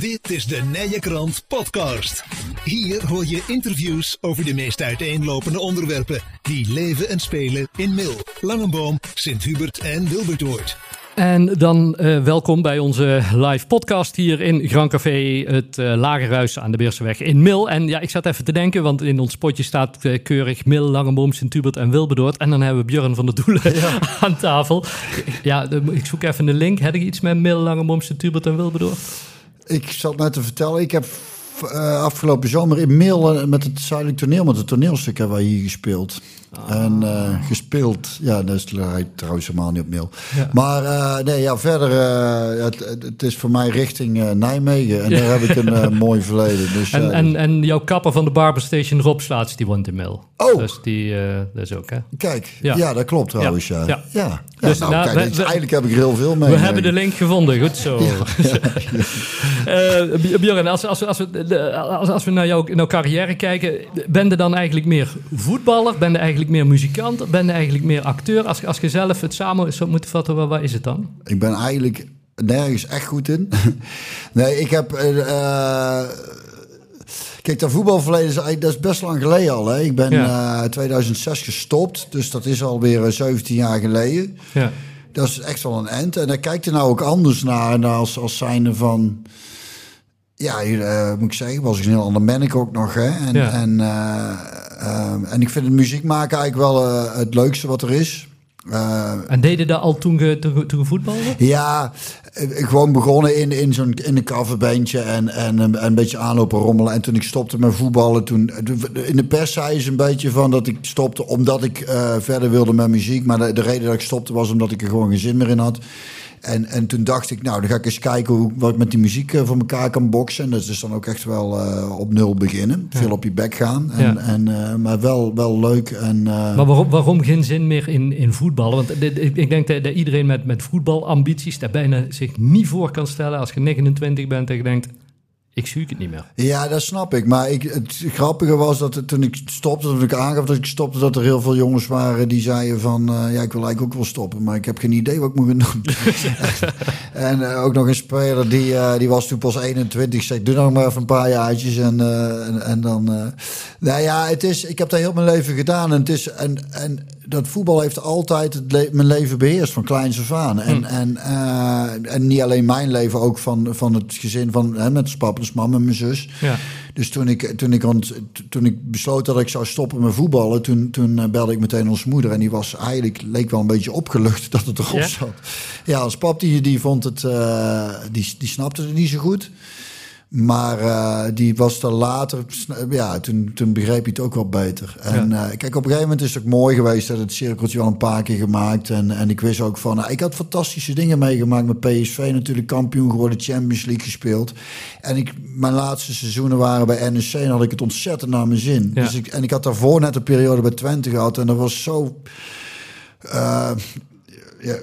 Dit is de Nije Krant Podcast. Hier hoor je interviews over de meest uiteenlopende onderwerpen die leven en spelen in Mil, Langenboom, Sint-Hubert en Wilbertoort. En dan uh, welkom bij onze live podcast hier in Grand Café, het uh, Lagerhuis aan de Beerseweg in Mil. En ja, ik zat even te denken, want in ons potje staat uh, keurig Mil, Langenboom, Sint-Hubert en Wilberdoord. En dan hebben we Björn van der Doelen ja. aan tafel. Ja, ik zoek even een link. Heb ik iets met Mil, Langenboom, Sint-Hubert en Wilberdoord? Ik zat net te vertellen, ik heb uh, afgelopen zomer in Mail met het Zuidelijk Toneel, met het toneelstuk hebben wij hier gespeeld. En uh, gespeeld, ja, dat is trouwens helemaal niet op mail. Ja. Maar uh, nee, ja, verder, het, het, is voor mij richting Nijmegen. En ja. daar heb ik een mooi verleden. Dus, en, en, en jouw kapper van de Barberstation, Rob Slaats, die woont in Mail. Oh! Dus die, dat is ook, hè? Kijk, ja, ja dat klopt trouwens, ja. ja. ja. dus, nou, nou kijk, we, eigenlijk heb ik er heel veel mee. We hebben de link gevonden, goed zo. Björn, als, als, als, we, als, als we naar jouw, naar carrière kijken, ben je dan eigenlijk meer voetballer? Ben je eigenlijk meer muzikant? Ben je eigenlijk meer acteur? Als, als je zelf het samen zou moeten vatten, wat, is het dan? Ik ben eigenlijk nergens echt goed in. nee, ik heb... Uh, Kijk, dat voetbalverleden dat is best lang geleden al. Hè? Ik ben in ja. uh, 2006 gestopt, dus dat is alweer 17 jaar geleden. Ja. Dat is echt wel een end. En daar kijkt er nou ook anders naar, als, als zijnde van... Ja, uh, moet ik zeggen, was ik een heel ander ben ik ook nog. Hè? En, ja. en, uh, en ik vind het muziek maken eigenlijk wel het leukste wat er is. en deed je dat al toen je, toen, toen voetbalde? Ja, gewoon begonnen in, in zo'n in een coverbandje en, en een, een, beetje aanlopen rommelen. En toen ik stopte met voetballen, toen in de pers zei ze een beetje van dat ik stopte omdat ik verder wilde met muziek. Maar de, de, reden dat ik stopte was omdat ik er gewoon geen zin meer in had. En, en toen dacht ik, nou, dan ga ik eens kijken hoe, wat ik met die muziek uh, voor elkaar kan boksen. En dat is dus dan ook echt wel uh, op nul beginnen. Veel op je bek gaan. En, ja. en, uh, maar wel, wel leuk. En, maar waarom, waarom geen zin meer in, in voetballen? Want dit, ik, ik, denk dat, dat, iedereen met, met voetbalambities daar bijna zich niet voor kan stellen als je 29 bent en je denkt ik zoek het niet meer. Ja, dat snap ik. Maar ik, het grappige was dat het, toen ik stopte, toen ik aangaf dat ik stopte, dat er heel veel jongens waren die zeiden van, uh, ja, ik wil eigenlijk ook wel stoppen, maar ik heb geen idee wat ik moet doen. en uh, ook nog een speler die, uh, die was toen pas 21, zei, doe nog maar even een paar jaartjes en, en, en, dan. nou ja, het is, ik heb dat heel mijn leven gedaan en het is en en dat voetbal heeft altijd het le mijn leven beheerst van kleins af aan. En, hmm. en, uh, en niet alleen mijn leven, ook van, van het gezin van hè, met zijn papa, dus mama en mijn zus. Ja. Dus toen ik, toen, ik rond, toen ik besloot dat ik zou stoppen met voetballen, toen, toen belde ik meteen onze moeder. En die was eigenlijk, leek wel een beetje opgelucht dat het erop ja? zat. Ja, als pap die, die vond het, uh, die, die snapte het niet zo goed. Maar uh, die was er later, ja, toen, toen begreep hij het ook wel beter. En ja. uh, kijk, op een gegeven moment is het ook mooi geweest dat het cirkeltje al een paar keer gemaakt. En, en ik wist ook van, uh, ik had fantastische dingen meegemaakt met PSV, natuurlijk kampioen geworden, Champions League gespeeld. En ik, mijn laatste seizoenen waren bij NEC en had ik het ontzettend naar mijn zin. Ja. Dus ik, en ik had daarvoor net een periode bij Twente gehad en dat was zo ja,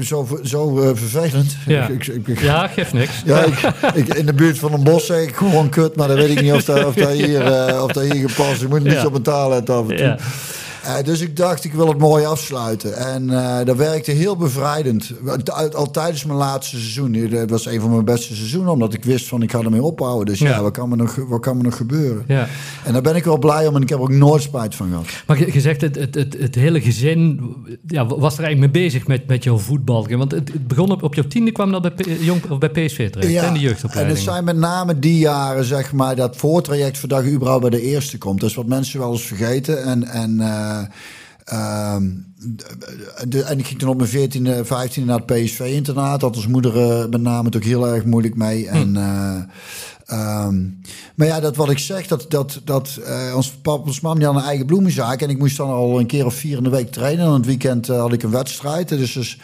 zo, zo uh, vervelend. Ja, ik, ik, ik, ja geeft niks. Ja, ik, in de buurt van een bos zeg ik gewoon kut, maar dan weet ik niet of dat, of dat, hier, uh, of dat hier gepast is. Ik moet niet ja. op een taal uit af en toe. Uh, dus ik dacht, ik wil het mooi afsluiten. En uh, dat werkte heel bevrijdend. Al tijdens mijn laatste seizoen. Dat was een van mijn beste seizoenen. Omdat ik wist van, ik ga ermee ophouden. Dus ja, ja wat, kan me nog, wat kan me nog gebeuren? Ja. En daar ben ik wel blij om. En ik heb er ook nooit spijt van gehad. Maar je, je zegt, het, het, het, het, hele gezin ja, was er eigenlijk mee bezig met, met jouw voetbal. Want het, het begon op, op jouw tiende, kwam dat bij, jong, of bij PSV terecht. Ja, en de jeugdopleiding. En het zijn met name die jaren, zeg maar, dat voortraject voordat je überhaupt bij de eerste komt. Dat is wat mensen wel eens vergeten. En... en uh, Uh, de, en ik ging toen op mijn 14e, 15e naar het PSV-internaat. Had als moeder uh, met name ook heel erg moeilijk mee. Hm. En, uh, um, maar ja, dat wat ik zeg, dat, dat, dat uh, ons papa ons mam die had een eigen bloemenzaak. En ik moest dan al een keer of vier in de week trainen. En het weekend had ik een wedstrijd. Dus, dus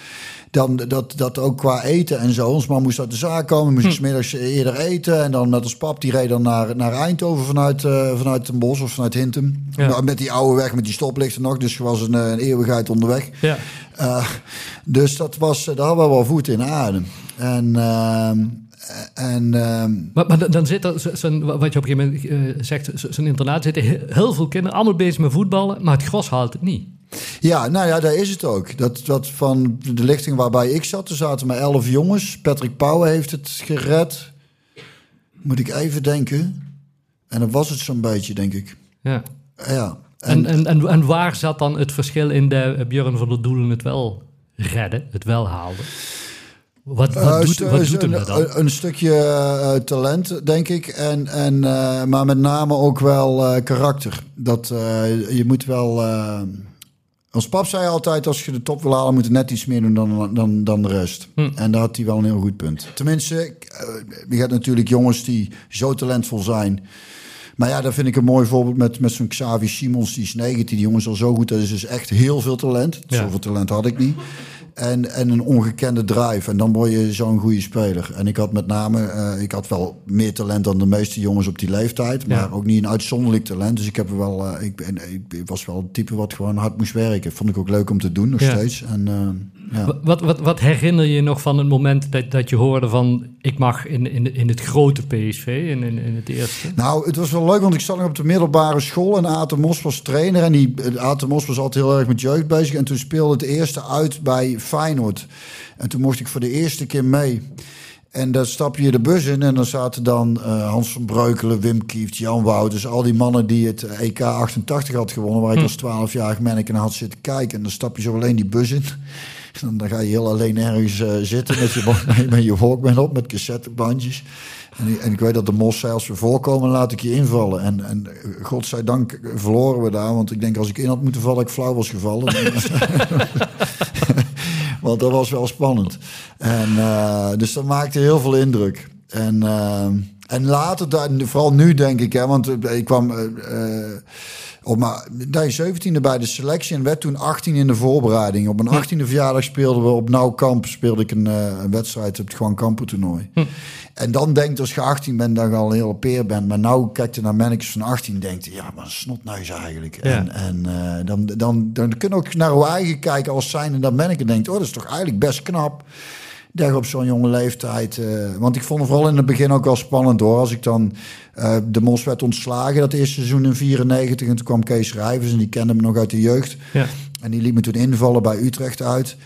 dan dat, dat ook qua eten en zo. Ons man moest uit de zaak komen, moest hm. smiddags eerder eten. En dan met ons pap, die reed dan naar, naar Eindhoven vanuit, uh, vanuit Den Bosch of vanuit Hintem. Ja. Met die oude weg, met die stoplichten nog. Dus je was een, een eeuwigheid onderweg. Ja. Uh, dus dat was, daar hadden we wel voet in adem. En... Uh, en, uh, maar, maar, dan zit er, wat je op een gegeven moment uh, zegt, zo'n internaat zitten heel veel kinderen, allemaal bezig met voetballen, maar het gros haalt het niet. Ja, nou ja, daar is het ook. Dat, dat van de lichting waarbij ik zat, er zaten maar elf jongens. Patrick Pauwen heeft het gered. moet ik even denken. En dan was het zo'n beetje, denk ik. Ja. Ja. En, en, en, en waar zat dan het verschil in de uh, Björn van der Doelen het wel redden, het wel haalde? Wat, wat, Uh, doet, wat doet hem dan? Een, een stukje eh, talent, denk ik. En, en, eh, maar met name ook wel eh, karakter. Dat eh, je moet wel. Ons pap zei altijd: als je de top wil halen, moet je net iets meer doen dan, dan, dan de rest. Hm. En daar had hij wel een heel goed punt. Tenminste, eh, je hebt natuurlijk jongens die zo talentvol zijn. Maar ja, dat vind ik een mooi voorbeeld met, met zo'n Xavi Simons. Die is 19, die jongen is al zo goed. Dat is dus echt heel veel talent. Ja. Zoveel talent had ik niet. En, en een ongekende drive. En dan word je zo'n goede speler. En ik had met name, eh, ik had wel meer talent dan de meeste jongens op die leeftijd. Maar Ja. ook niet een uitzonderlijk talent. Dus ik heb wel, eh, ik, ben, ik was wel een type wat gewoon hard moest werken. Vond ik ook leuk om te doen, nog Ja. steeds. En, eh, ja. Wat, wat, wat herinner je nog van het moment dat, dat je hoorde van... ik mag in, in, in het grote PSV, in, in, in het eerste? Nou, het was wel leuk, want ik zat nog op de middelbare school en Aten Mos was trainer. En die eh, Aten Mos was altijd heel erg met jeugd bezig. En toen speelde het eerste uit bij Feyenoord. En toen mocht ik voor de eerste keer mee. En dan stap je de bus in en dan zaten dan eh, Hans van Breukelen, Wim Kieft, Jan Wouters. Al die mannen die het EK 88 had gewonnen, waar ik als 12-jarig manneke naar had zitten kijken. En dan stap je zo alleen die bus in. Dan ga je heel alleen ergens eh, zitten met je, met je Walkman op, met cassettebandjes. En, en ik weet dat de mos zei, als we voorkomen, laat ik je invallen. En, en eh, godzijdank verloren we daar. Want ik denk, als ik in had moeten vallen, ik flauw was gevallen. want dat was wel spannend. En, eh, dus dat maakte heel veel indruk. En, eh, en later, vooral nu denk ik, hè, want eh, ik kwam... eh, op mijn nee, 17e bij de selectie en werd toen 18 in de voorbereiding. Op mijn 18e verjaardag speelden we op Nauw Kamp speelde ik een, eh, een wedstrijd op het Gewoon Kampen toernooi. En dan denkt als je 18 bent dat je al een hele peer bent. Maar nou kijkt je naar mannetjes van 18 denkt je, ja, maar een snotneus eigenlijk. Ja. En, en eh, dan, dan, dan kun je ook naar hoe eigen kijken als zijn en dat manneke denkt, oh, dat is toch eigenlijk best knap. Dat op zo'n jonge leeftijd. eh, want ik vond het vooral in het begin ook wel spannend hoor. Als ik dan. eh, de Mos werd ontslagen dat eerste seizoen in 94. En toen kwam Kees Rijvers en die kende me nog uit de jeugd. Ja. En die liet me toen invallen bij Utrecht uit.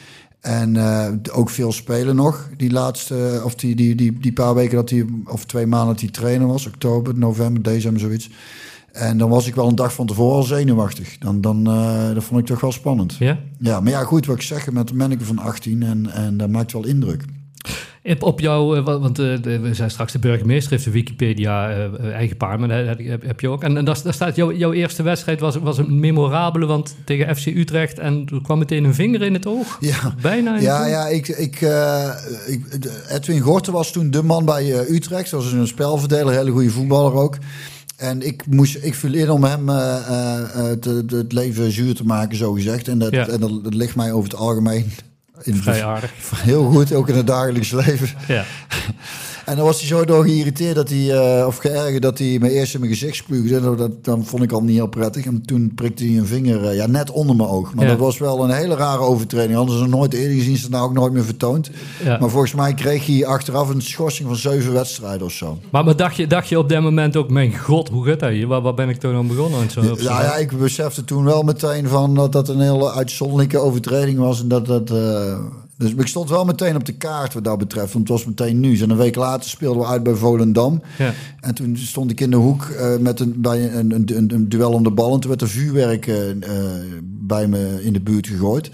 En eh, ook veel spelen nog. Die laatste, of die, die, die, die paar weken dat hij, of twee maanden dat hij trainer was. Oktober, november, december, zoiets. En dan was ik wel een dag van tevoren al zenuwachtig. Dan, dan, dat vond ik toch wel spannend. Ja? Ja, maar ja, goed, wat ik zeg, met een manneke van 18 en, en dat maakt wel indruk. Op, op jou, eh, wa- want eh, we zijn straks de burgemeester heeft de Wikipedia eigen paar, maar dat heb, heb je ook. En, en daar, daar staat jouw, jouw eerste wedstrijd was, was een memorabele, want tegen FC Utrecht en er kwam meteen een vinger in het oog. Ja, Bijna. ja, ja ik, ik, ik, Edwin Gorten was toen de man bij Utrecht. Dat was een spelverdeler, hele goede voetballer ook. En ik, moest, ik viel in om hem eh, eh, eh, te- te- het leven zuur te maken, zo gezegd. En, dat, Ja. en dat, dat ligt mij over het algemeen in Vrij aardig. heel goed, ook in het dagelijks leven. Ja. En dan was hij zo door geïrriteerd dat hij, eh, of geërgerd dat hij me eerst in mijn gezicht spuugde. En dat, dan vond ik al niet heel prettig. En toen prikte hij een vinger, eh, ja, net onder mijn oog. Maar Ja. dat was wel een hele rare overtreding. Hadden ze nog nooit eerder gezien, ze nou ook nooit meer vertoond. Ja. Maar volgens mij kreeg hij achteraf een schorsing van zeven wedstrijden of zo. Maar, maar dacht, je, dacht je op dat moment ook, mijn god, hoe gaat dat hier? Waar, waar ben ik toen aan begonnen? En zo, Ja, ja, ik besefte toen wel meteen van dat dat een hele uitzonderlijke overtreding was. En dat dat. eh, dus ik stond wel meteen op de kaart wat dat betreft. Want het was meteen nieuws. En een week later speelden we uit bij Volendam. Ja. En toen stond ik in de hoek eh, met een, bij een, een, een, een duel om de bal. En toen werd er vuurwerk eh, eh, bij me in de buurt gegooid.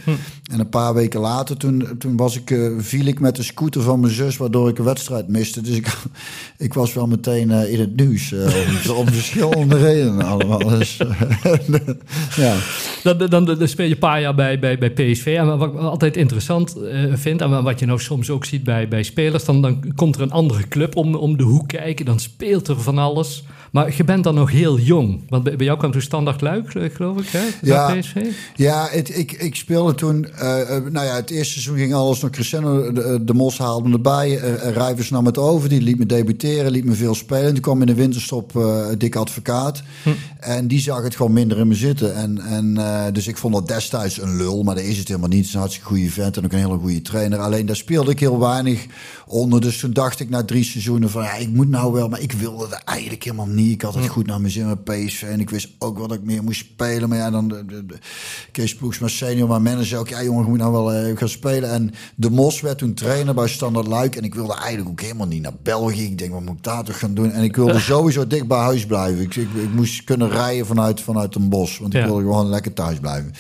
En een paar weken later, toen, toen was ik, eh, viel ik met de scooter van mijn zus, waardoor ik een wedstrijd miste. Dus ik, ik was wel meteen eh, in het nieuws. eh, om, om verschillende redenen allemaal. Dus, ja. Dan, dan, dan, speel je een paar jaar bij, bij, bij PSV. En wat ik altijd interessant vind, en wat je nou soms ook ziet bij, bij spelers, dan, dan komt er een andere club om, om de hoek kijken, dan speelt er van alles. Maar je bent dan nog heel jong. Want bij, bij jou kwam toen standaard luik, geloof ik, hè? Bij Ja. PSV? Ja, het, ik, ik speelde toen. Eh, eh, nou ja, het eerste seizoen ging alles nog crescendo. De, de Mos haalde me erbij. Rijvers nam het over. Die liet me debuteren, liet me veel spelen. Toen kwam in de winterstop Dick Advocaat. Hm. En die zag het gewoon minder in me zitten. En, en eh, dus ik vond dat destijds een lul, maar dat is het helemaal niet. Het is een hartstikke goede vent en ook een hele goede trainer. Alleen daar speelde ik heel weinig onder. Dus toen dacht ik na drie seizoenen van ja, ik moet nou wel, maar ik wilde het eigenlijk helemaal niet. Ik had het goed naar mijn zin met PSV en ik wist ook wat ik meer moest spelen. Maar ja, dan de, de, de Kees senior, mijn manager ook, ja jongen, ik moet nou wel uh, gaan spelen. En De Mos werd toen trainer bij Standard Luik en ik wilde eigenlijk ook helemaal niet naar België. Ik denk, wat moet ik daar toch gaan doen? En ik wilde sowieso dicht bij huis blijven. Ik, ik, ik moest kunnen rijden vanuit, vanuit een bos, want ik wilde gewoon lekker thuis blijven.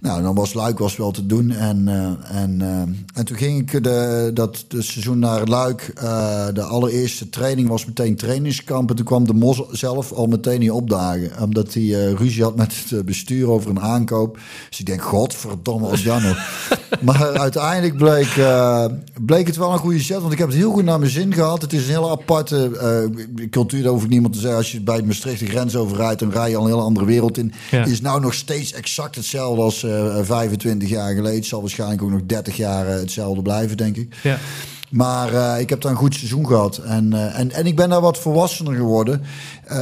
Nou, dan was Luik was wel te doen. En, uh, en, uh, en toen ging ik de, dat de seizoen naar Luik. Uh, de allereerste training was meteen trainingskamp. En toen kwam de Mos zelf al meteen niet opdagen. Omdat hij ruzie had met het bestuur over een aankoop. Dus ik denk, godverdomme, als Jan Maar uiteindelijk bleek, bleek het wel een goede set. Want ik heb het heel goed naar mijn zin gehad. Het is een hele aparte cultuur. Daar hoef ik niemand te zeggen. Als je bij Maastricht de grens overrijdt, dan rij je al een hele andere wereld in. Ja. Is nou nog steeds exact hetzelfde als 25 jaar geleden. Het zal waarschijnlijk ook nog 30 jaar uh, hetzelfde blijven, denk ik. Ja. Maar uh, ik heb daar een goed seizoen gehad. En, uh, en, en ik ben daar wat volwassener geworden.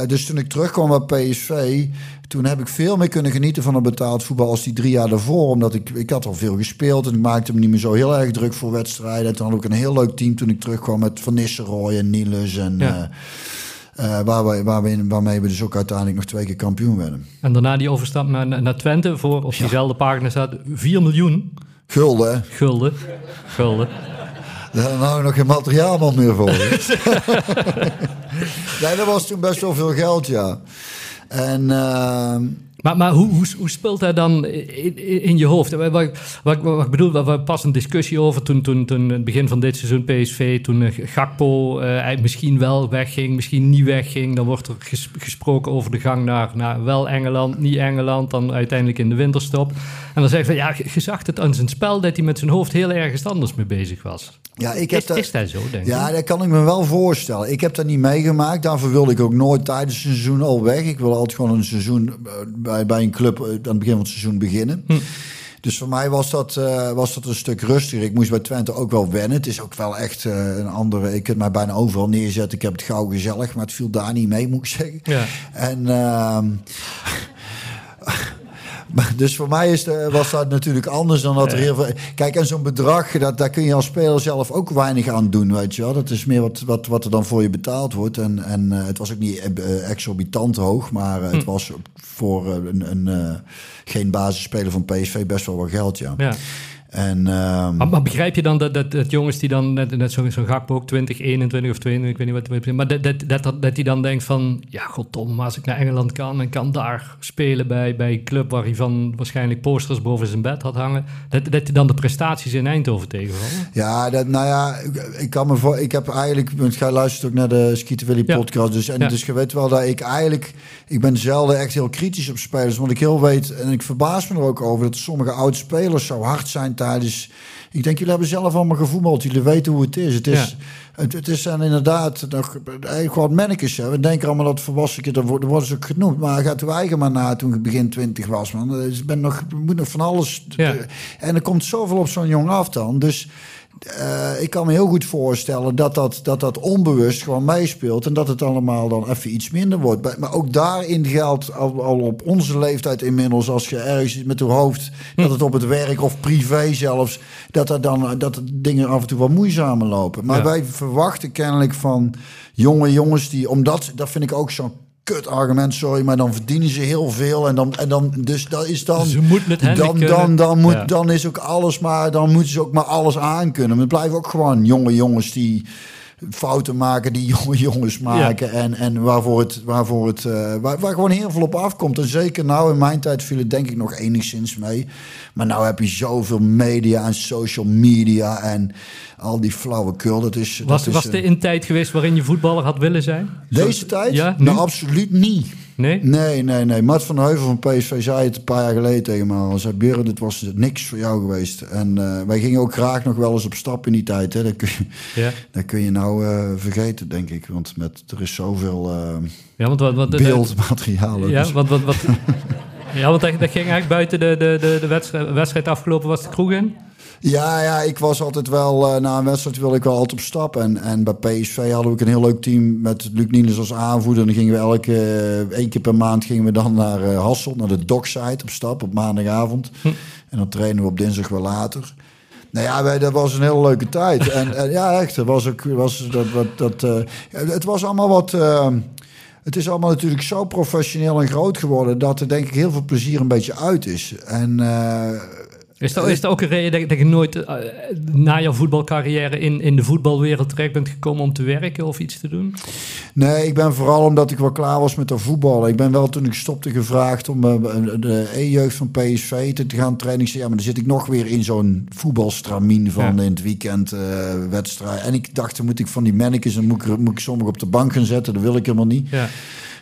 dus toen ik terugkwam bij PSV, toen heb ik veel meer kunnen genieten van een betaald voetbal als die drie jaar daarvoor. Omdat ik, ik had al veel gespeeld en ik maakte me niet meer zo heel erg druk voor wedstrijden. En toen had ik een heel leuk team toen ik terugkwam met Van Nistelrooy en Niels en... Ja. Uh, waar we, waar we, waarmee we dus ook uiteindelijk nog twee keer kampioen werden. En daarna die overstap naar, naar Twente voor op diezelfde pagina staat 4 miljoen. Gulden. Gulden. Gulden. Daar hou ik nog geen materiaal meer voor. nee, dat was toen best wel veel geld, ja. En... Uh, maar, maar hoe, hoe, hoe, speelt hij dan in, in je hoofd? Wat, wat, wat, wat ik bedoel, we pas een discussie over toen, toen, toen het begin van dit seizoen PSV, toen uh, Gakpo uh, misschien wel wegging, misschien niet wegging. Dan wordt er ges, gesproken over de gang naar, naar wel Engeland, niet Engeland, dan uiteindelijk in de winterstop. En dan zegt hij, ja, je zag het aan zijn spel dat hij met zijn hoofd heel ergens anders mee bezig was. Ja, ik heb is, dat, is dat zo, denk Ja, dat kan ik me wel voorstellen. Ik heb dat niet meegemaakt. Daarvoor wilde ik ook nooit tijdens het seizoen al weg. Ik wil altijd gewoon een seizoen bij, bij een club aan het begin van het seizoen beginnen. Hm. Dus voor mij was dat, uh, was dat een stuk rustiger. Ik moest bij Twente ook wel wennen. Het is ook wel echt uh, een andere... Ik kunt mij bijna overal neerzetten. Ik heb het gauw gezellig, maar het viel daar niet mee, moet ik zeggen. Ja. En... Uh, dus voor mij is de, was dat natuurlijk anders dan dat er heel veel. Kijk, en zo'n bedrag, dat, daar kun je als speler zelf ook weinig aan doen, weet je wel. Dat is meer wat, wat, wat er dan voor je betaald wordt. En, en uh, het was ook niet uh, exorbitant hoog, maar uh, het hm. was voor een, een geen basisspeler van PSV best wel wat geld, ja. ja. En, um... maar, maar, begrijp je dan dat, dat, dat jongens die dan, net, net zo'n zo Gakpo ook 20, 21 of 22, ik weet niet wat, maar dat, dat, dat, dat, die dan denkt van, ja godtom, maar als ik naar Engeland kan en kan daar spelen bij, bij een club waar hij van waarschijnlijk posters boven zijn bed had hangen, dat, dat hij dan de prestaties in Eindhoven tegenvallen? Ja, dat, nou ja, ik, kan me voor, ik heb eigenlijk, want ga luisteren ook naar de Skieten Willy podcast, dus, en, ja. dus je weet wel dat ik eigenlijk, ik ben zelden echt heel kritisch op spelers, want ik heel weet, en ik verbaas me er ook over, dat sommige oud-spelers zo hard zijn tijdens. Ik denk, jullie hebben zelf allemaal gevoetbald. Jullie weten hoe het is. Het is, ja. het, het, is dan inderdaad nog gewoon mannetjes. Hè. We denken allemaal dat volwassenen, dat worden ze ook genoemd. Maar gaat uw eigen maar na toen ik begin twintig was. Man. Ik ben nog, moet nog van alles. Ja. En er komt zoveel op zo'n jong af dan. Dus uh, ik kan me heel goed voorstellen dat dat, dat dat onbewust gewoon meespeelt. En dat het allemaal dan even iets minder wordt. Maar ook daarin geldt al, al op onze leeftijd inmiddels. Als je ergens zit met je hoofd. Hm. Dat het op het werk of privé zelfs. Dat er dan dat dingen af en toe wat moeizamer lopen. Maar ja. wij verwachten kennelijk van jonge jongens die. Omdat, dat vind ik ook zo'n kut argument, sorry, maar dan verdienen ze heel veel en dan en dan dus dat is dan ze moet met hen dan dan dan moet ja. dan is ook alles maar dan moeten ze ook maar alles aankunnen. Maar het blijven ook gewoon jonge jongens die fouten maken die jonge jongens maken. Ja. En, en waarvoor het, waarvoor het uh, waar, waar, gewoon heel veel op afkomt. En zeker nou in mijn tijd viel het denk ik nog enigszins mee. Maar nou heb je zoveel media en social media en al die flauwekul. Dat is, was, dat was is, er een tijd geweest waarin je voetballer had willen zijn? Deze tijd? Ja, nou, absoluut niet. Nee? Nee, nee, nee. Mart van Heuvel van PSV zei het een paar jaar geleden tegen me. Hij zei, Björn, dit was niks voor jou geweest. En uh, wij gingen ook graag nog wel eens op stap in die tijd. Hè. Dat, kun je, ja. dat kun je nou uh, vergeten, denk ik. Want met, er is zoveel uh, ja, want wat, wat, beeldmateriaal. Ja, dus. want, wat, wat, ja, want dat, dat ging eigenlijk buiten de, de, de, de wedstrijd, wedstrijd afgelopen was de kroeg in? Ja, ja, ik was altijd wel, uh, na een wedstrijd wilde ik wel altijd op stap. En, en bij PSV hadden we een heel leuk team met Luc Niels als aanvoerder. En dan gingen we elke, uh, één keer per maand gingen we dan naar uh, Hassel, naar de docksite op stap op maandagavond. Hm. En dan trainen we op dinsdag wel later. Nou ja, wij, dat was een hele leuke tijd. en, en ja, echt, het was ook, was dat, dat, dat het was allemaal wat het is allemaal natuurlijk zo professioneel en groot geworden dat er denk ik heel veel plezier een beetje uit is. En uh, is dat, is dat ook een reden dat, je nooit uh, na je voetbalcarrière in, in de voetbalwereld terecht bent gekomen om te werken of iets te doen? Nee, ik ben vooral omdat ik wel klaar was met de voetballen. Ik ben wel toen ik stopte gevraagd om uh, de E-jeugd van PSV te, te gaan trainen. Ik zei, ja, maar dan zit ik nog weer in zo'n voetbalstramien van ja. in het weekend uh, wedstrijd. En ik dacht, dan moet ik van die mannetjes en moet ik, moet ik sommigen op de bank gaan zetten. Dat wil ik helemaal niet. Ja.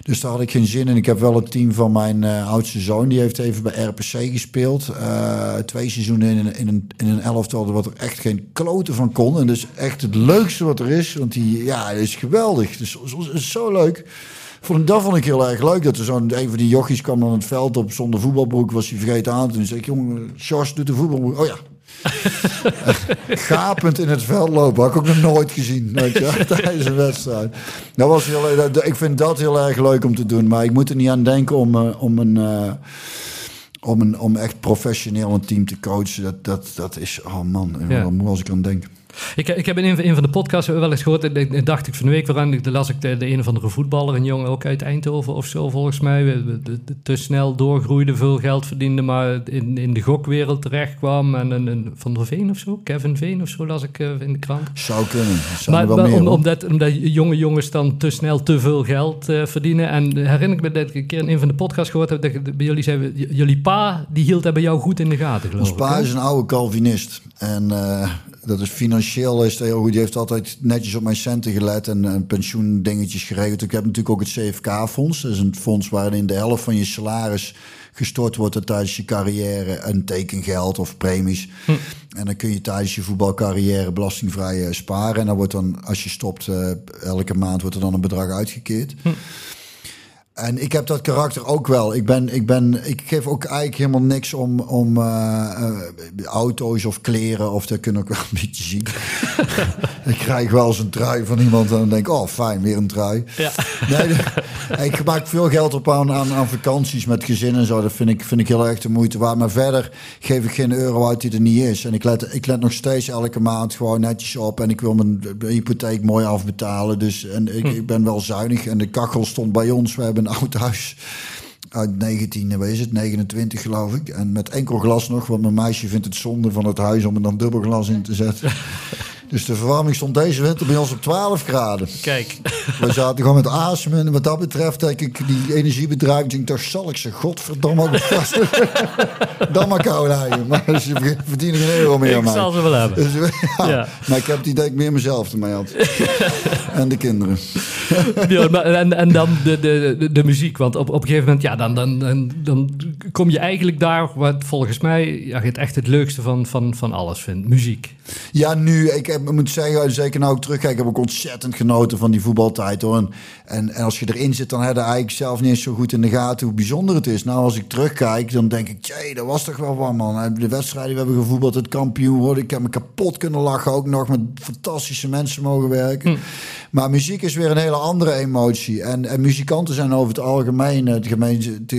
Dus daar had ik geen zin in. Ik heb wel het team van mijn uh, oudste zoon. Die heeft even bij RPC gespeeld. Uh, twee seizoenen in in, een, in een elftal wat er echt geen kloten van kon. En dus echt het leukste wat er is. Want die ja, is geweldig. Dus is zo leuk. Vond, dat vond ik heel erg leuk. Dat er zo'n een van die jochies kwam dan het veld op zonder voetbalbroek. Was hij vergeten aan. Toen zei ik, jongen, Sjors doet de voetbalbroek. Oh ja, Gapend in het veld lopen, had ik ook nog nooit gezien. Weet je, tijdens een wedstrijd. Dat was heel, ik vind dat heel erg leuk om te doen. Maar ik moet er niet aan denken om, uh, om een. Uh, om, een, om echt professioneel een team te coachen, dat, dat, dat is, oh man, ja. hoe als ik aan denk. Ik, ik heb in een, van de podcasts wel eens gehoord, ik, dacht ik van de week waaraan, las ik de, de een of andere voetballer, een jongen ook uit Eindhoven of zo volgens mij, te snel doorgroeide, veel geld verdiende, maar in, in de gokwereld terecht kwam. En een, Van der Veen of zo, Kevin Veen of zo las ik uh, in de krant. Zou kunnen. Zou maar, wel meer, om, omdat, omdat jonge jongens dan te snel te veel geld uh, verdienen. En herinner ik me dat ik een keer in een van de podcasts gehoord heb, dat bij jullie zei, jullie pa, die hield dat bij jou goed in de gaten geloof Ons pa is een oude Calvinist. En uh, dat is financieel is heel goed. Die heeft altijd netjes op mijn centen gelet en, en pensioendingetjes geregeld. Ik heb natuurlijk ook het CFK-fonds. Dat is een fonds waarin de helft van je salaris gestort wordt tijdens je carrière. Een tekengeld of premies. Hm. En dan kun je tijdens je voetbalcarrière belastingvrij eh, sparen. En dan wordt dan, als je stopt, uh, elke maand wordt er dan een bedrag uitgekeerd. Hm. En ik heb dat karakter ook wel. Ik, ben, ik, ben, ik geef ook eigenlijk helemaal niks om, om uh, uh, auto's of kleren. Of dat kunnen ook wel een beetje zien. ik krijg wel eens een trui van iemand en dan denk ik, oh fijn, weer een trui. Ja. Nee, ik maak veel geld op aan, aan, aan, vakanties met gezin en zo. Dat vind ik, vind ik heel erg de moeite waard. Maar verder geef ik geen euro uit die er niet is. En ik let, ik let nog steeds elke maand gewoon netjes op. En ik wil mijn hypotheek mooi afbetalen. Dus en ik, hm. ik ben wel zuinig. En de kachel stond bij ons. We hebben een oud huis uit 19, wat is het, 29 geloof ik. En met enkel glas nog, want mijn meisje vindt het zonde van het huis om er dan dubbel glas in te zetten. Dus de verwarming stond deze winter bij ons op 12 graden. Kijk. We zaten gewoon met asemen. En wat dat betreft, denk ik, die energiebedrijven, daar zal ik ze godverdomme ook vast. dan maar koud rijden. Maar ze verdienen geen euro meer ik mij. zal ze wel hebben. Dus, ja, Maar ik heb die denk ik meer mezelf ermee had. en de kinderen. ja, en, en dan de, de, de, muziek. Want op, op een gegeven moment, ja, dan, dan, dan, dan kom je eigenlijk daar wat volgens mij ja, het echt het leukste van, van, van alles vindt. Muziek. Ja, nu, ik heb, moet zeggen, zeker nou ik terugkijk, heb ik ontzettend genoten van die voetbaltijd hoor. En, en, als je erin zit, dan heb je eigenlijk zelf niet eens zo goed in de gaten hoe bijzonder het is. Nou, als ik terugkijk, dan denk ik, jee, dat was toch wel wat man. De wedstrijden we hebben gevoetbald, het kampioen worden. Ik heb me kapot kunnen lachen, ook nog met fantastische mensen mogen werken. Hm. Maar muziek is weer een hele andere emotie. En, en muzikanten zijn over het algemeen, eh,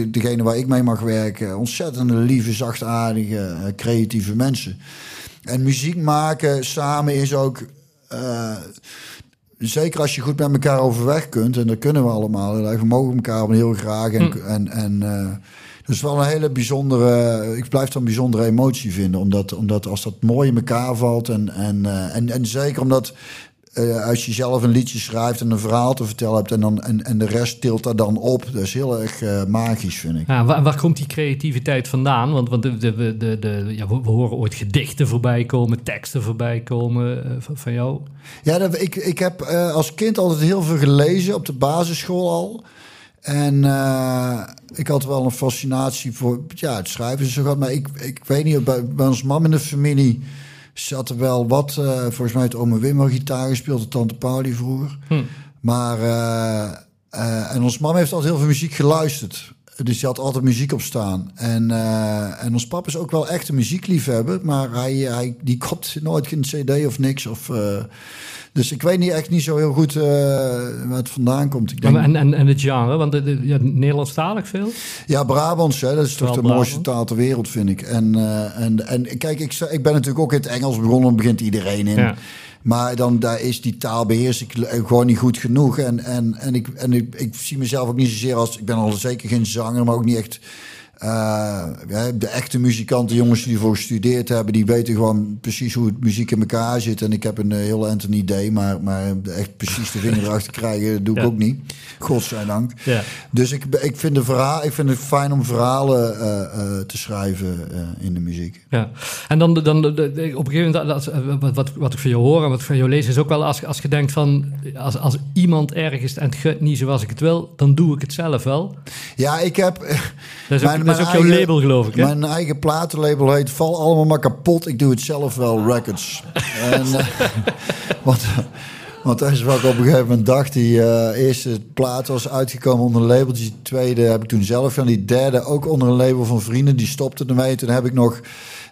degene waar ik mee mag werken, ontzettend lieve, zachtaardige, eh, creatieve mensen. En muziek maken samen is ook. Uh, zeker als je goed met elkaar overweg kunt, en dat kunnen we allemaal. We mogen elkaar heel graag. En, hm. en, en uh, dus wel een hele bijzondere. Ik blijf dan een bijzondere emotie vinden. Omdat, omdat als dat mooi in elkaar valt. En, en, uh, en, en zeker omdat uh, als je zelf een liedje schrijft en een verhaal te vertellen hebt en, dan, en, en de rest tilt daar dan op. Dat is heel erg uh, magisch, vind ik. Ja, waar, waar, komt die creativiteit vandaan? Want, want de, de, de, de, ja, we, horen ooit gedichten voorbij komen, teksten voorbij komen uh, van jou. Ja, dat, ik, ik heb als kind altijd heel veel gelezen, op de basisschool al. En ik had wel een fascinatie voor ja, het schrijven. Zo gaat, maar ik, ik weet niet, bij, bij ons mam in de familie zat er wel wat. Uh, volgens mij het ome Wim al gitaar gespeeld, de tante Pauli vroeger. Hm. Maar, uh, uh, en ons mam heeft altijd heel veel muziek geluisterd. Dus die had altijd muziek op staan. En, en ons pap is ook wel echt een muziekliefhebber. Maar hij, hij die kopt nooit geen cd of niks. Of, dus ik weet niet echt niet zo heel goed uh, waar het vandaan komt. Ik denk... en, en, en het genre? Want de, de, ja, Nederlandstalig veel? Ja, Brabants. Hè, dat is toch de Brabant. mooiste taal ter wereld, vind ik. En, en, en kijk, ik, ik ben natuurlijk ook in het Engels begonnen. begint iedereen in. Ja. Maar dan daar is die taal beheers ik gewoon niet goed genoeg. En, en, en, ik, en ik, ik zie mezelf ook niet zozeer als... Ik ben al zeker geen zanger, maar ook niet echt uh, de echte muzikanten, jongens die ervoor gestudeerd hebben, die weten gewoon precies hoe het muziek in elkaar zit. En ik heb een heel een idee, maar, maar echt precies de vinger erachter krijgen, doe ik ook niet. Godzijdank. Ja. Dus ik, ik, vind de verhaal, ik vind het fijn om verhalen uh, uh, te schrijven in de muziek. Ja, en dan, dan op een gegeven moment, wat, wat, wat ik van je hoor en wat ik van jou lees, is ook wel als, als je denkt van, als, als iemand ergens en het gaat niet zoals ik het wil, dan doe ik het zelf wel. Ja, ik heb. Dat is dat is ook jouw label, geloof ik. Hè? Mijn eigen platenlabel heet Val allemaal maar kapot. Ik doe het zelf wel, Records. en, want, want dat is wat ik op een gegeven moment dacht. Die uh, eerste plaat was uitgekomen onder een labeltje. Die tweede heb ik toen zelf gedaan. Die derde ook onder een label van vrienden. Die stopte ermee. Toen heb ik nog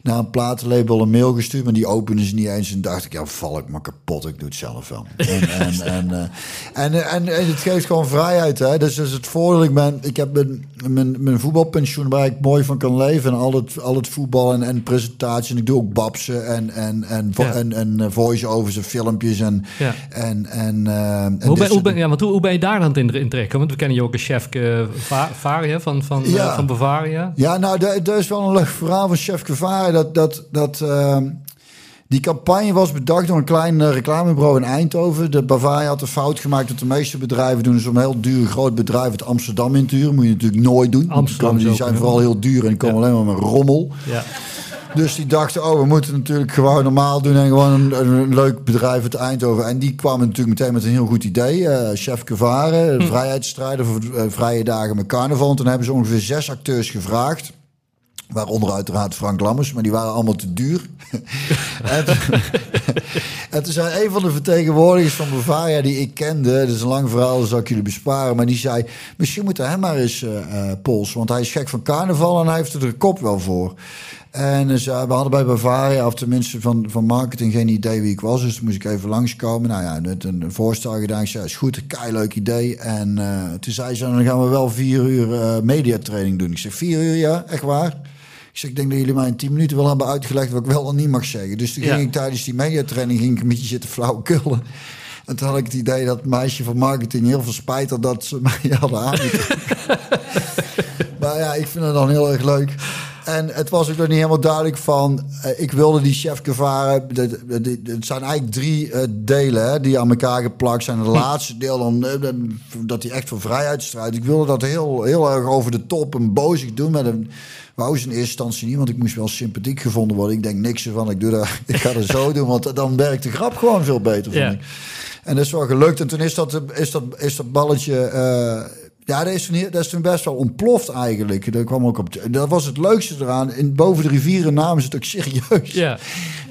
naar een platenlabel een mail gestuurd, maar die openen ze niet eens. En dacht ik, ja, val ik maar kapot, ik doe het zelf wel. En, en, en, uh, en, en, en, het geeft gewoon vrijheid. Hè? Dus, dus het voordeel, ik, ben, ik heb mijn, mijn, mijn voetbalpensioen waar ik mooi van kan leven. En al het, al het voetbal en, en presentaties. En ik doe ook babsen en, en, en, ja. en, en uh, voice-overs en filmpjes. En, ja. en, en, uh, en hoe, ben, hoe, ben, ja, want hoe, hoe ben je daar dan in, in trekken? Want we kennen je ook een chef Varia van, van, ja. van Bavaria. Ja, nou, dat is wel een leuk verhaal van chef Varia dat, dat, dat uh, die campagne was bedacht door een klein reclamebureau in Eindhoven. De Bavaria had een fout gemaakt dat de meeste bedrijven doen. Dus om een heel duur groot bedrijf uit Amsterdam in te huren. Moet je natuurlijk nooit doen. Amsterdam die zijn vooral heel duur en komen alleen maar met rommel. Ja. Dus die dachten, oh, we moeten natuurlijk gewoon normaal doen en gewoon een, een, leuk bedrijf uit Eindhoven. En die kwamen natuurlijk meteen met een heel goed idee. Uh, Chef Kevare, hm. vrijheidsstrijder voor uh, vrije dagen met carnaval. En toen hebben ze ongeveer zes acteurs gevraagd. Waaronder uiteraard Frank Lammers, maar die waren allemaal te duur. en, en toen zei een van de vertegenwoordigers van Bavaria die ik kende, dat is een lang verhaal, dat zal ik jullie besparen, maar die zei, misschien moeten hem maar eens uh, polsen, want hij is gek van carnaval en hij heeft er de kop wel voor. En dus, uh, we hadden bij Bavaria, of tenminste van, van marketing, geen idee wie ik was. Dus moest ik even langskomen. Nou ja, net een voorstel gedaan. Ik zei, is goed, een kei leuk idee. En uh, toen zei ze, dan gaan we wel vier uur uh, mediatraining doen. Ik zeg, vier uur, ja, echt waar? Ik zeg, ik denk dat jullie mij in tien minuten wel hebben uitgelegd wat ik wel en niet mag zeggen. Dus toen ging ik tijdens die mediatraining ging ik een beetje zitten flauwkullen. En toen had ik het idee dat het meisje van marketing heel veel spijt had dat ze mij hadden aangetrokken. maar ja, ik vind het dan heel erg leuk. En het was ook nog niet helemaal duidelijk van... Uh, ik wilde die chef varen. Het zijn eigenlijk drie uh, delen hè, die aan elkaar geplakt zijn. Het laatste deel, dan, uh, dat hij echt voor vrijheid strijdt. Ik wilde dat heel, heel erg over de top en bozig doen. Met een, wou ze in eerste instantie niet, want ik moest wel sympathiek gevonden worden. Ik denk niks ervan, ik, doe dat, ik ga het zo doen. Want dan werkt de grap gewoon veel beter, vond ik. En dat is wel gelukt. En toen is dat, is dat, is dat balletje ja, dat is, toen, dat is best wel ontploft eigenlijk. Dat, kwam ook op, dat was het leukste eraan. In, boven de rivieren namen ze het ook serieus. Ja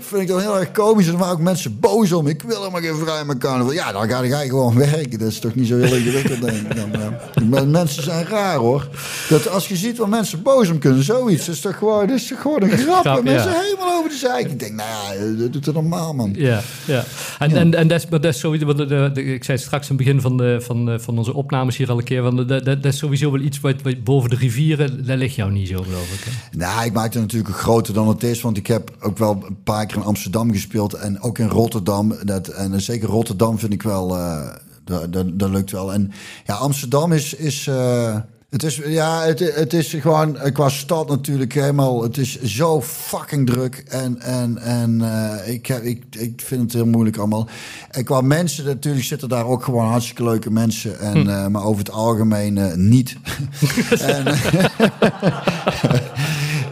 vind ik dan heel erg komisch. En dan waren ook mensen boos om. Ik wil helemaal geen vrij met carnaval. Ja, dan ga, ik gewoon werken. Dat is toch niet zo heel ingewikkeld, denk ik. Dan. Mensen zijn raar, hoor. Dat als je ziet wat mensen boos om kunnen, zoiets. is toch gewoon, dat is toch gewoon een grap. grap mensen helemaal over de zijk. Ik denk, nou ja, dat doet het normaal, man. Ja, ja. En, ja. en, en dat, is, dat is sowieso... Ik zei straks in het begin van, de, van, van onze opnames hier al een keer... Van dat, dat, dat is sowieso wel iets wat, wat boven de rivieren... Daar ligt jou niet zo, geloof ik. Hè? Nou, ik maak het natuurlijk groter dan het is. Want ik heb ook wel een paar keer in Amsterdam gespeeld en ook in Rotterdam. Dat, en zeker Rotterdam vind ik wel, uh, dat, dat, dat, lukt wel. En ja, Amsterdam is, is uh, het is, ja, het, het is gewoon qua stad natuurlijk helemaal. Het is zo fucking druk. En, en, en uh, ik, ik, ik vind het heel moeilijk allemaal. En qua mensen, natuurlijk zitten daar ook gewoon hartstikke leuke mensen. En, hm. uh, maar over het algemeen uh, niet. en,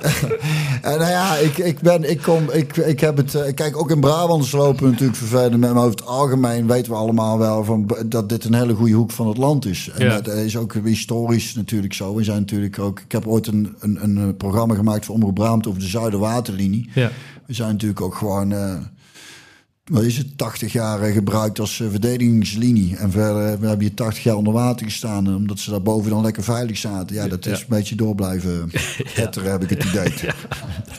En nou ja, ik, ik, ben, ik, kom, ik, ik heb het. Ik kijk ook in Brabant lopen natuurlijk vervelend. Maar over het algemeen weten we allemaal wel van, dat dit een hele goede hoek van het land is. En ja. dat is ook historisch natuurlijk zo. We zijn natuurlijk ook. Ik heb ooit een, een, een programma gemaakt voor Omroep Brabant over de Zuiderwaterlinie. Ja. We zijn natuurlijk ook gewoon. Uh, wat is het, 80 jaar eh, gebruikt als eh, verdedigingslinie. En verder we hebben je 80 jaar onder water gestaan. eh, Omdat ze daar boven dan lekker veilig zaten. Ja, dat is Ja. een beetje door blijven hetteren, heb ik het idee.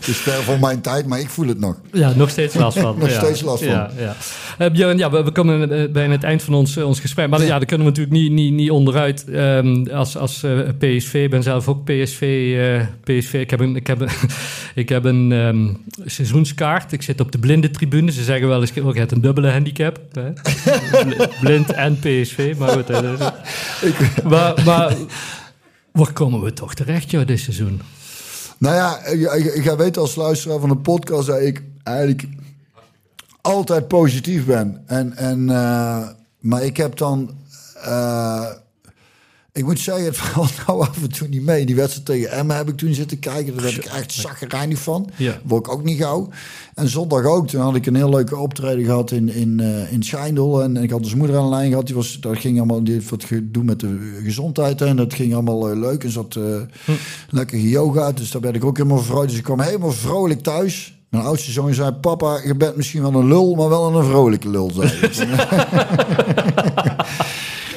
Het is ver van mijn tijd, maar ik voel het nog. Ja, nog steeds last van. Nog ja. steeds last van. Ja, ja. Eh, Björn, ja, we, we komen eh, bijna het eind van ons, eh, ons gesprek. Maar ja. daar kunnen we natuurlijk niet, niet, niet onderuit. Ehm, als als eh, PSV, ik ben zelf ook PSV. eh, PSV. Ik heb een, ik heb een, ik heb een ehm, seizoenskaart. Ik zit op de blinde tribune. Ze zeggen wel eens, ook je hebt een dubbele handicap. Hè? Blind en PSV. Maar goed, is- maar, maar waar komen we toch terecht, joh, dit seizoen? Nou ja, ga weten als luisteraar van de podcast dat ik eigenlijk altijd positief ben. En, en, eh, maar ik heb dan. eh, ik moet zeggen, het valt nou af en toe niet mee. Die wedstrijd tegen Emmen heb ik toen zitten kijken. Daar werd ik echt zaggerijnig van. Ja. Word ik ook niet gauw. En zondag ook. Toen had ik een heel leuke optreden gehad in, in, eh, in Schijndel. En, ik had dus moeder aan de lijn gehad. Die was, dat ging allemaal, die heeft wat gedoe met de gezondheid. En dat ging allemaal eh, leuk. En zat eh, lekker yoga. Dus daar werd ik ook helemaal vrolijk. Dus ik kwam helemaal vrolijk thuis. Mijn oudste zoon zei, papa, je bent misschien wel een lul, maar wel een vrolijke lul. Zei.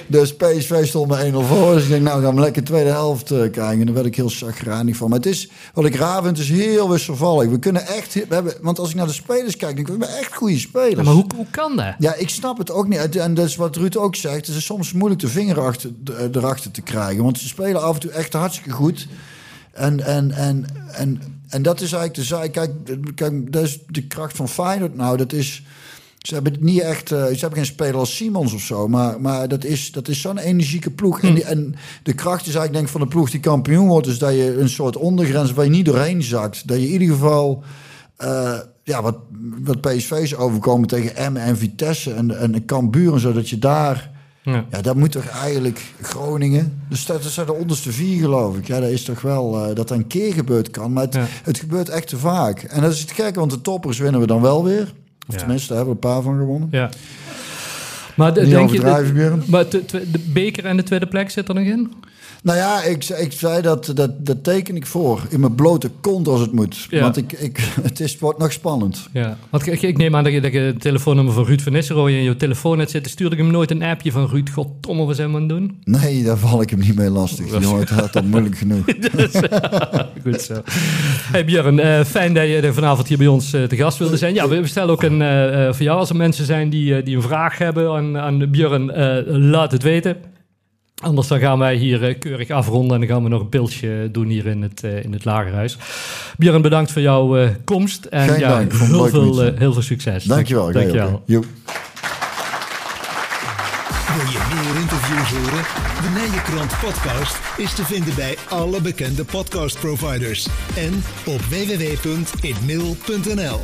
Dus PSV stond me 1-0 voor. Dus ik denk, nou gaan we lekker tweede helft eh, kijken. En daar werd ik heel chagrijnig van. Maar het is, wat ik raar vind, is heel wisselvallig. We kunnen echt, we hebben, want als ik naar de spelers kijk, denk ik, we hebben echt goede spelers. Ja, maar hoe, hoe kan dat? Ja, ik snap het ook niet. En dat is wat Ruud ook zegt. Het is soms moeilijk de vinger achter, de- erachter te krijgen. Want ze spelen af en toe echt hartstikke goed. En, en, en, en, en dat is eigenlijk de zaak. Kijk, kijk, dat is de kracht van Feyenoord nou. Dat is... Ze hebben niet echt. eh, ze hebben geen speler als Simons of zo. Maar, maar dat is, dat is zo'n energieke ploeg. En, die- en de kracht is eigenlijk denk ik van de ploeg die kampioen wordt. Is dat je een soort ondergrens waar je niet doorheen zakt. Dat je in ieder geval. eh, ja, wat, wat PSV's overkomen tegen Emmen en Vitesse en, en Cambuur en zo. Dat je daar. Ja. Ja, dat moet toch eigenlijk Groningen. Dus dat zijn de onderste vier, geloof ik. Ja, dat is toch wel eh, dat dat een keer gebeurd kan. Maar het, Ja. het gebeurt echt te vaak. En dat is het gekke, want de toppers winnen we dan wel weer. Of tenminste, daar hebben we een paar van gewonnen. Ja. Maar de, denk je, maar de, beker en de tweede plek zit er nog in? Nou ja, ik, zei- ik zei dat, dat, dat teken ik voor. In mijn blote kont als het moet. Ja. Want ik, ik, het is, wordt nog spannend. Ja. Want ik, ik neem aan dat je, dat je het telefoonnummer van Ruud van Nistelrooy in je telefoon hebt zitten. Stuurde ik hem nooit een appje van Ruud, goddomme, wat zijn we aan het doen? Nee, daar val ik hem niet mee lastig. Die hoort had dat moeilijk genoeg. Goed zo. Hey Björn, eh, fijn dat je er vanavond hier bij ons eh, te gast wilde zijn. Ja, we, stellen ook een, voor jou als er mensen zijn die, die een vraag hebben aan, aan Björn, eh, laat het weten. Anders dan gaan wij hier eh, keurig afronden en dan gaan we nog een beeldje doen hier in het, eh, in het lagerhuis. Björn, bedankt voor jouw eh, komst en Geen ja, dank, heel, veel, heel veel succes. Dankjewel. Dankjewel. Joep. Wil je meer interviews horen? De Nijenkrant podcast is te vinden bij alle bekende podcastproviders en op www.inmail.nl.